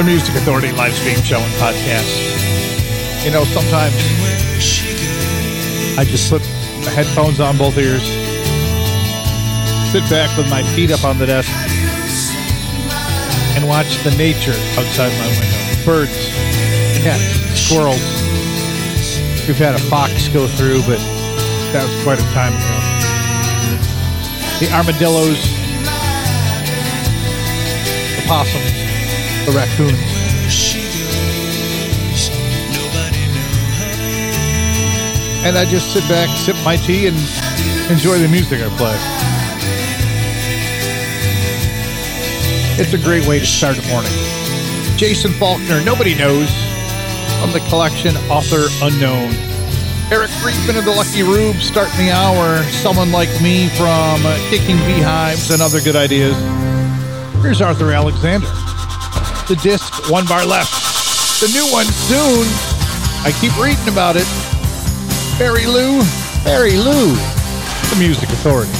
The Music Authority live stream show and podcast. You know, sometimes I just slip headphones on both ears, sit back with my feet up on the desk, and watch the nature outside my window. Birds, cats, squirrels. We've had a fox go through, but that was quite a time ago. The armadillos, the possums, the raccoons. And I just sit back, sip my tea, and enjoy the music I play. It's a great way to start a morning. Jason Faulkner, Nobody Knows, from the collection Author Unknown. Eric Friedman of the Lucky Rube starting the hour. Someone like me from Kicking Beehives and other good ideas. Here's Arthur Alexander. The disc, one bar left. The new one soon. I keep reading about it. Mary Lou, Mary Lou, the Music Authority.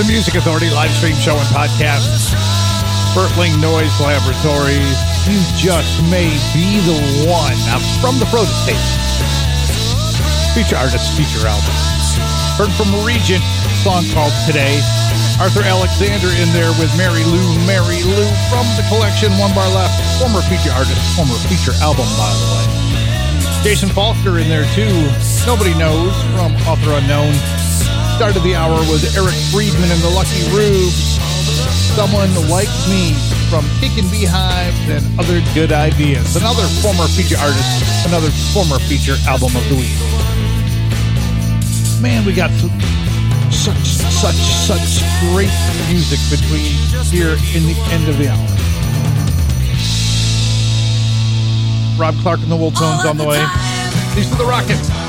The Music Authority live stream show and podcast. Bertling Noise Laboratories. You just may be the one. Now, from the Pro State. Feature artist, feature album. Heard from Regent, song called Today. Arthur Alexander in there with Mary Lou, Mary Lou from the collection, One Bar Left. Former feature artist, former feature album, by the way. Jason Faulkner in there too. Nobody knows from Author Unknown. Started the hour with Eric Friedman and the Lucky Rubes. Someone Like Me from Kickin' Beehives and Other Good Ideas. Another former feature artist, another former feature album of the week. Man, we got such, such, such great music between here in the end of the hour. Rob Clark and the Wool Tones on the way. These are the Rockets.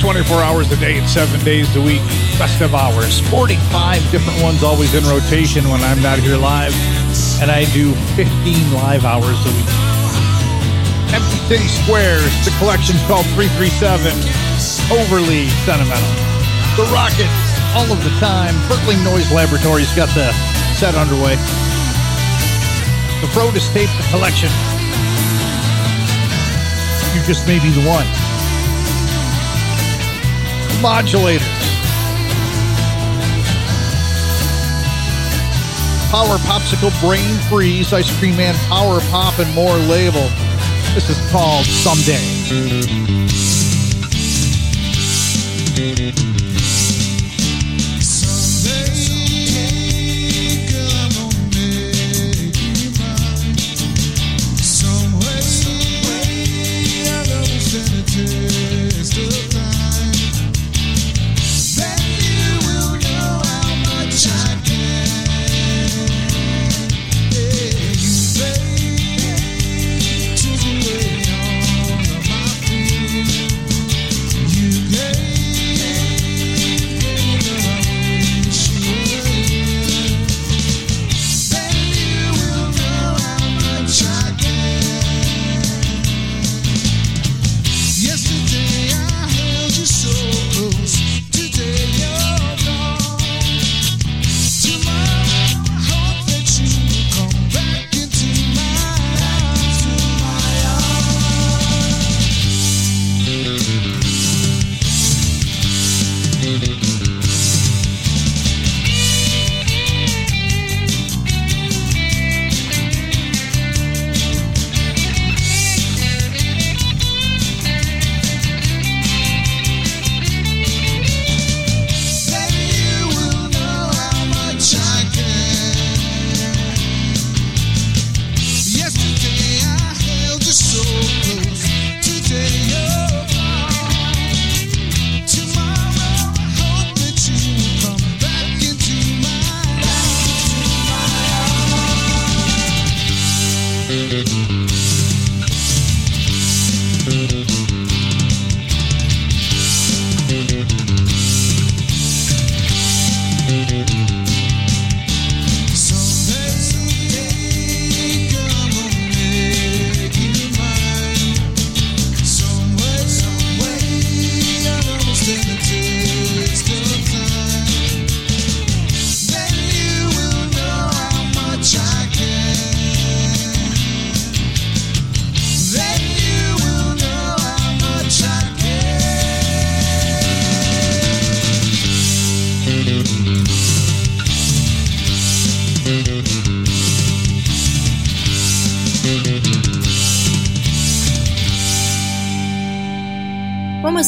24 hours a day and seven days a week. Festive hours. 45 different ones always in rotation when I'm not here live. And I do 15 live hours a week. Empty City Squares. The collection's called 337. Overly sentimental. The Rockets. All of the time. Berkeley Noise Laboratory's got the set underway. The Frodis Tape the collection. You just may be the one. Modulators. Power Popsicle Brain Freeze, Ice Cream Man Power Pop, and more label. This is called Someday.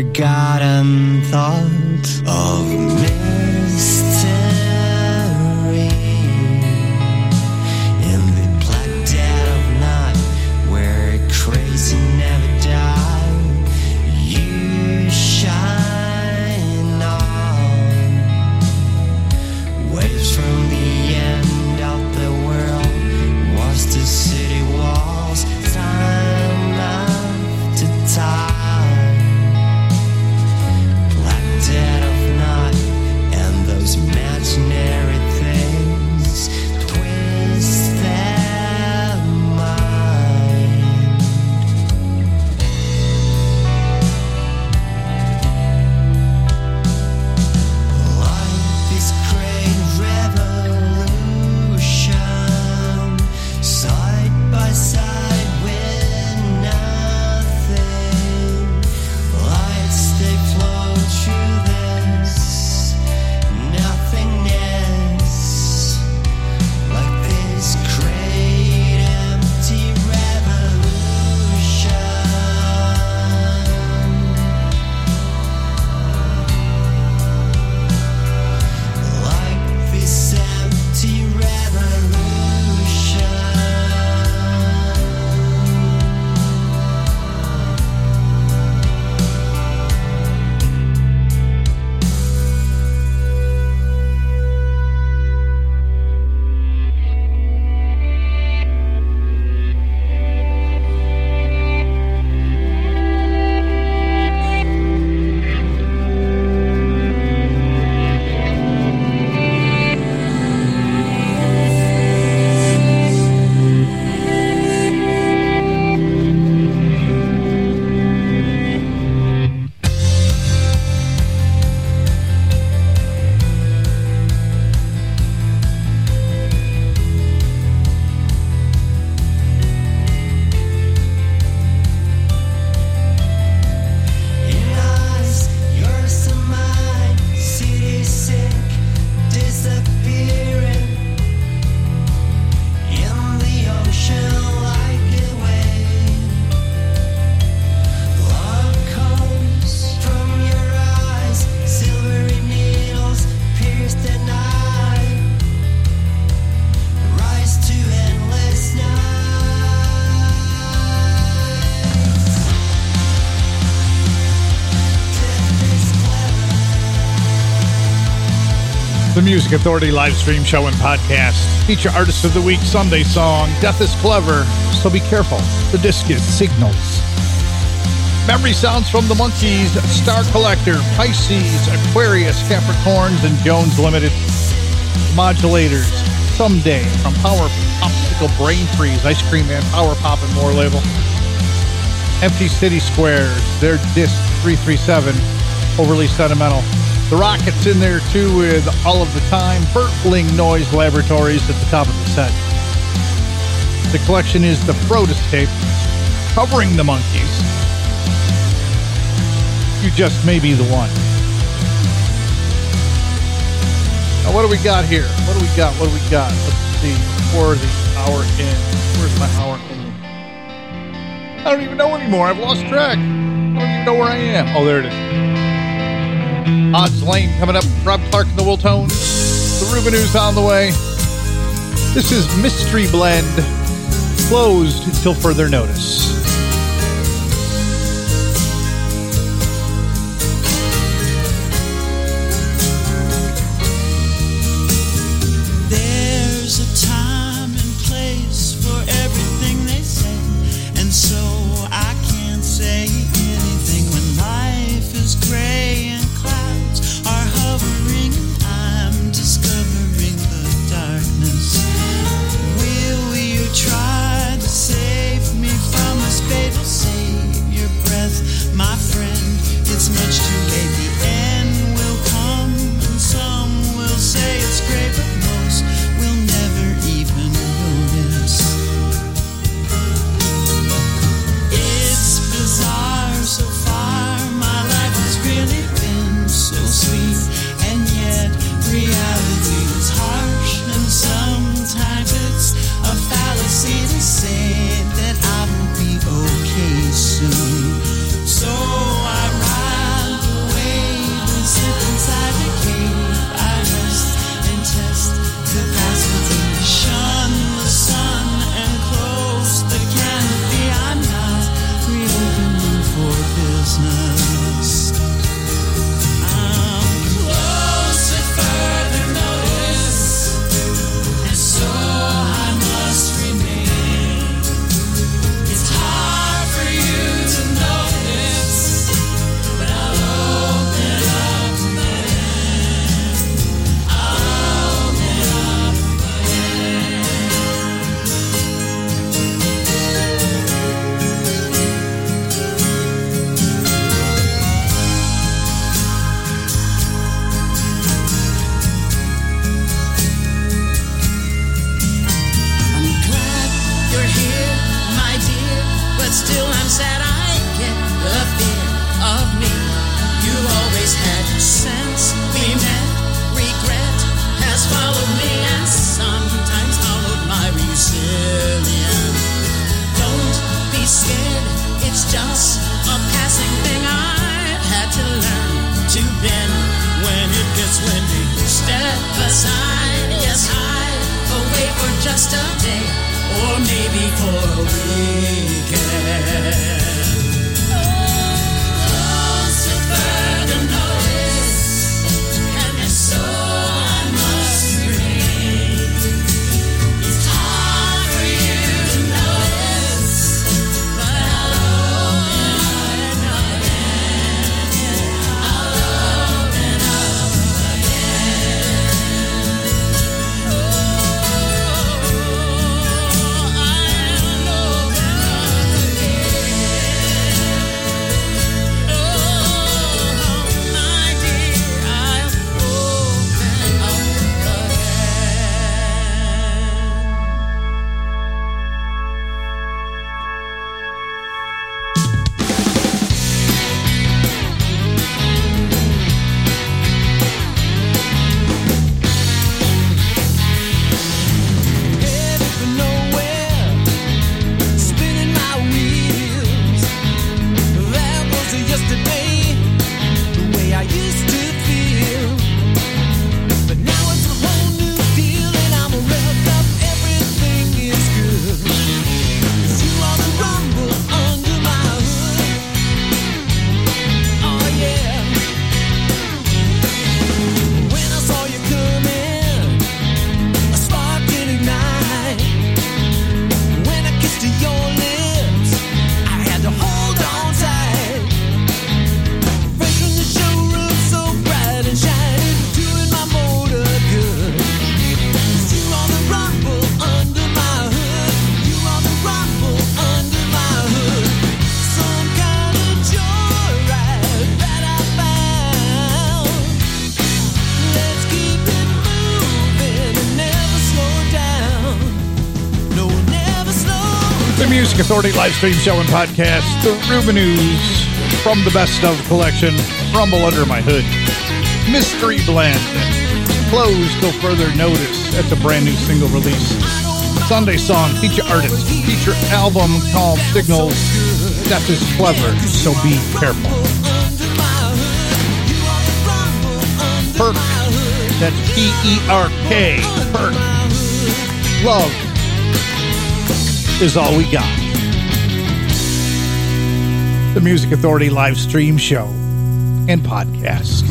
forgotten thoughts of me. Music Authority live stream show and podcast. Feature Artist of the Week Sunday song, Death is Clever, so be careful. The disc is Signals. Memory sounds from the Monkees, Star Collector, Pisces, Aquarius, Capricorns, and Jones Limited. Modulators, Someday from Power Popsicle Brain Freeze, Ice Cream Man, Power Pop, and more label. Empty City Squares, their disc 337, Overly Sentimental. The Rockets in there too with All of the Time, Bertling Noise Laboratories at the top of the set. The collection is the Frodis tape, covering the Monkees. You just may be the one. Now, what do we got here? What do we got? What do we got? Let's see. Before the hour ends. Where's my hour end? I don't even know anymore. I've lost track. I don't even know where I am. Oh, there it is. Odds Lane coming up. Rob Clarke and the Wooltones. The Rubinoos on the way. This is Mystery Blend. Closed until further notice. Authority live stream show and podcast, the Rubinoos from the Best of Collection, Rumble Under My Hood, Mystery Blend, Closed Till Further Notice. That's a brand new single release. Sunday Song, feature artist, feature album called Signals. Death is clever, so be careful. Perk, that's P-E-R-K, Perk. Love is all we got the Music Authority live stream show and podcast.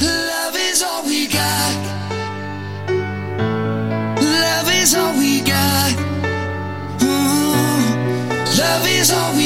Love is all we got. Love is all we got. Ooh. Love is all we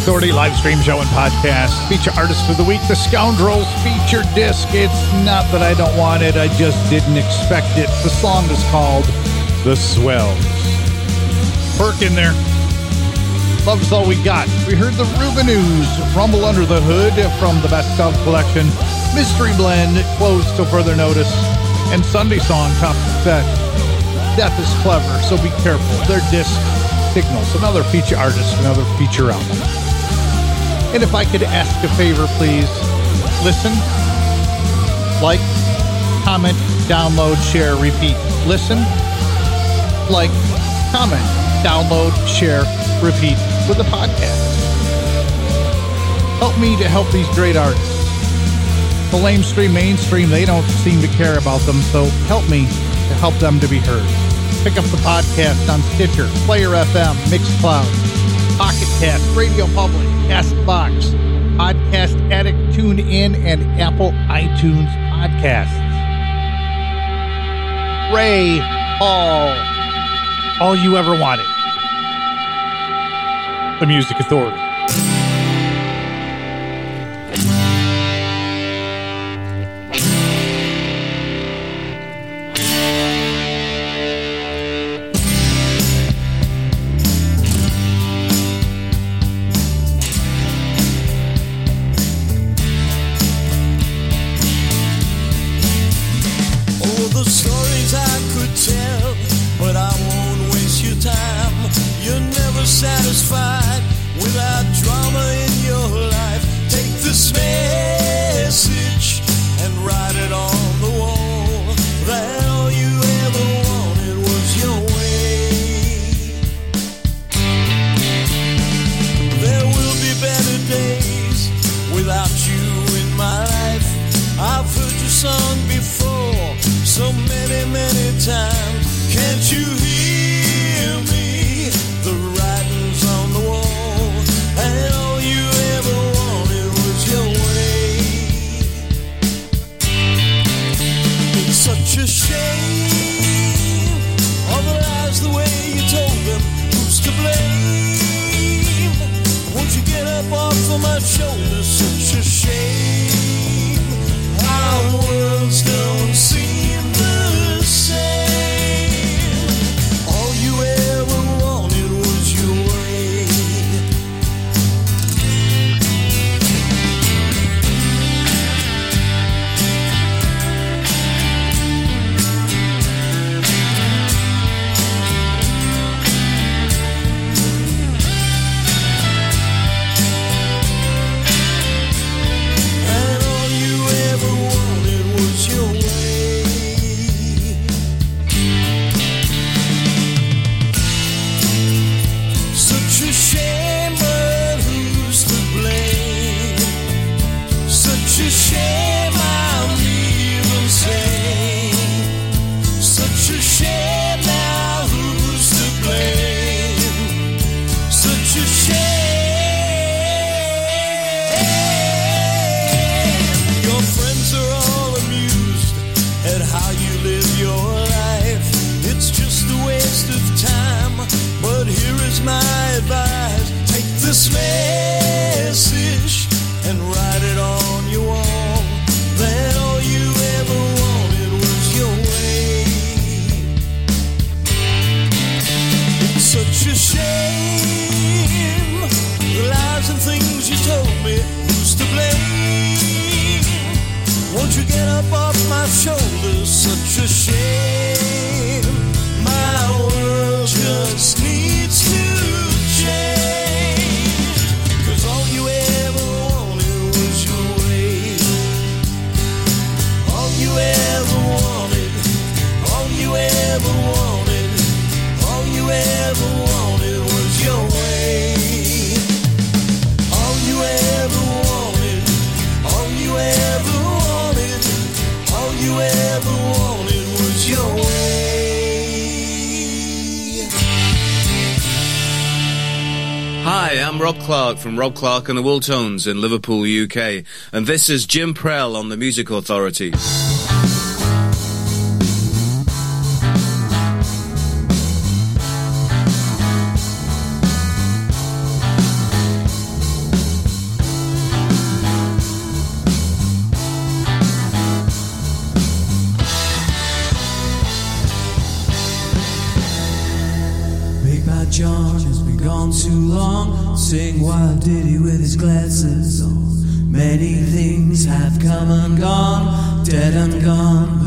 Authority live stream show and podcast. Feature artist of the week, The Scoundrels feature disc. It's not that I don't want it, I just didn't expect it. The song is called The Swells. Perk in there. Love's all we got. We heard the Rubinoos Rumble Under the Hood from the Best of collection. Mystery Blend closed till further notice. And Sunday Song top set. Death is clever, so be careful. Their disc signals. Another feature artist, another feature album. And if I could ask a favor, please listen, like, comment, download, share, repeat. Listen, like, comment, download, share, repeat with the podcast. Help me to help these great artists. The lamestream, mainstream, they don't seem to care about them, so help me to help them to be heard. Pick up the podcast on Stitcher, Player FM, Mixcloud, Pocket Cast, Radio Public, Castbox, Podcast Addict, TuneIn, and Apple iTunes podcasts. Ray Hall, all you ever wanted. The Music Authority. Off from Rob Clarke and the Wooltones in Liverpool, UK, and this is Jim Prell on the Music Authority. Many things have come and gone, dead and gone.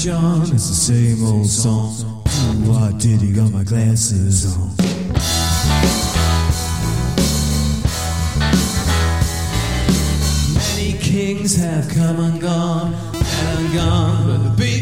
John, it's the same old song. Why did he got my glasses on? Many kings have come and gone, and gone, but the beat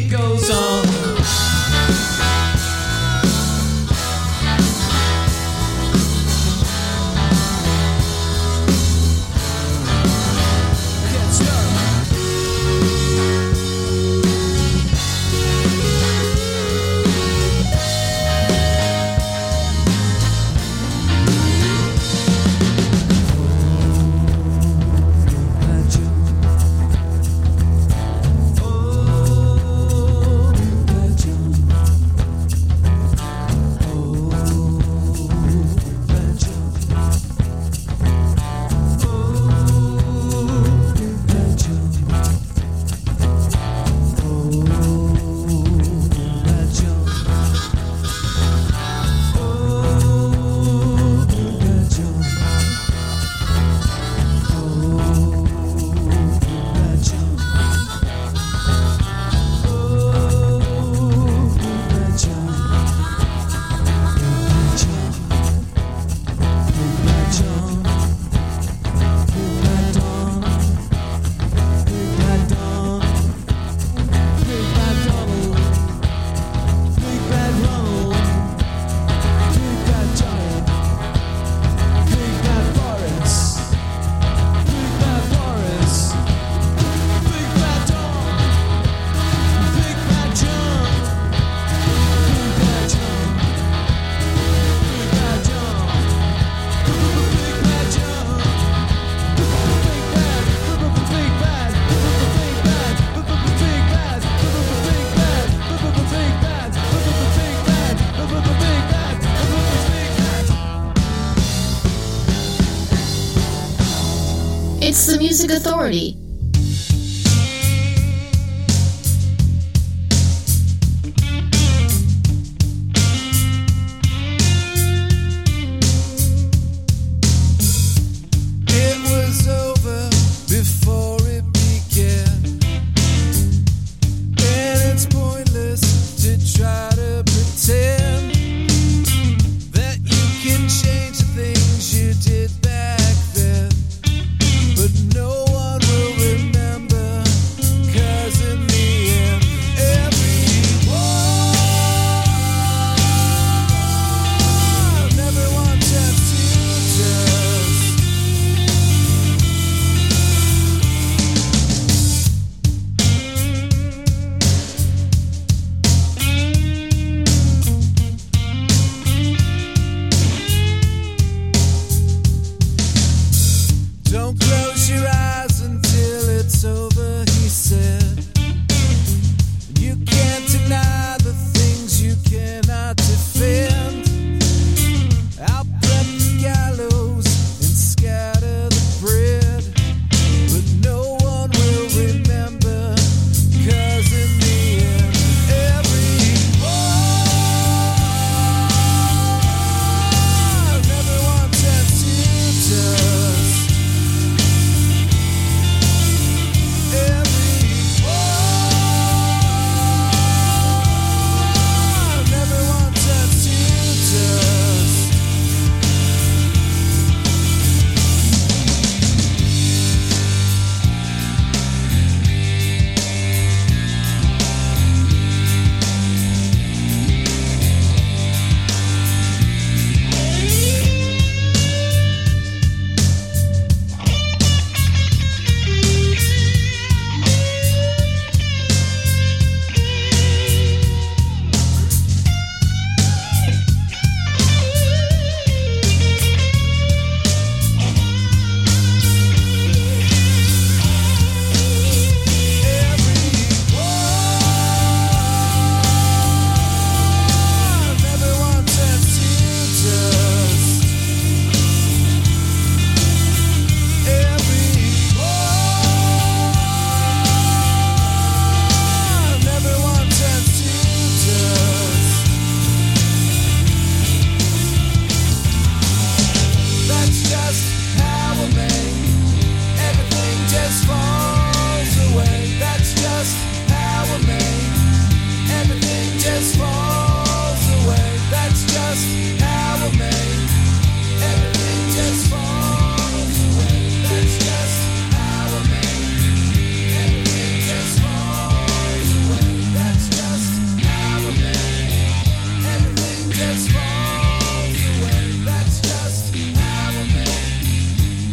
music authority.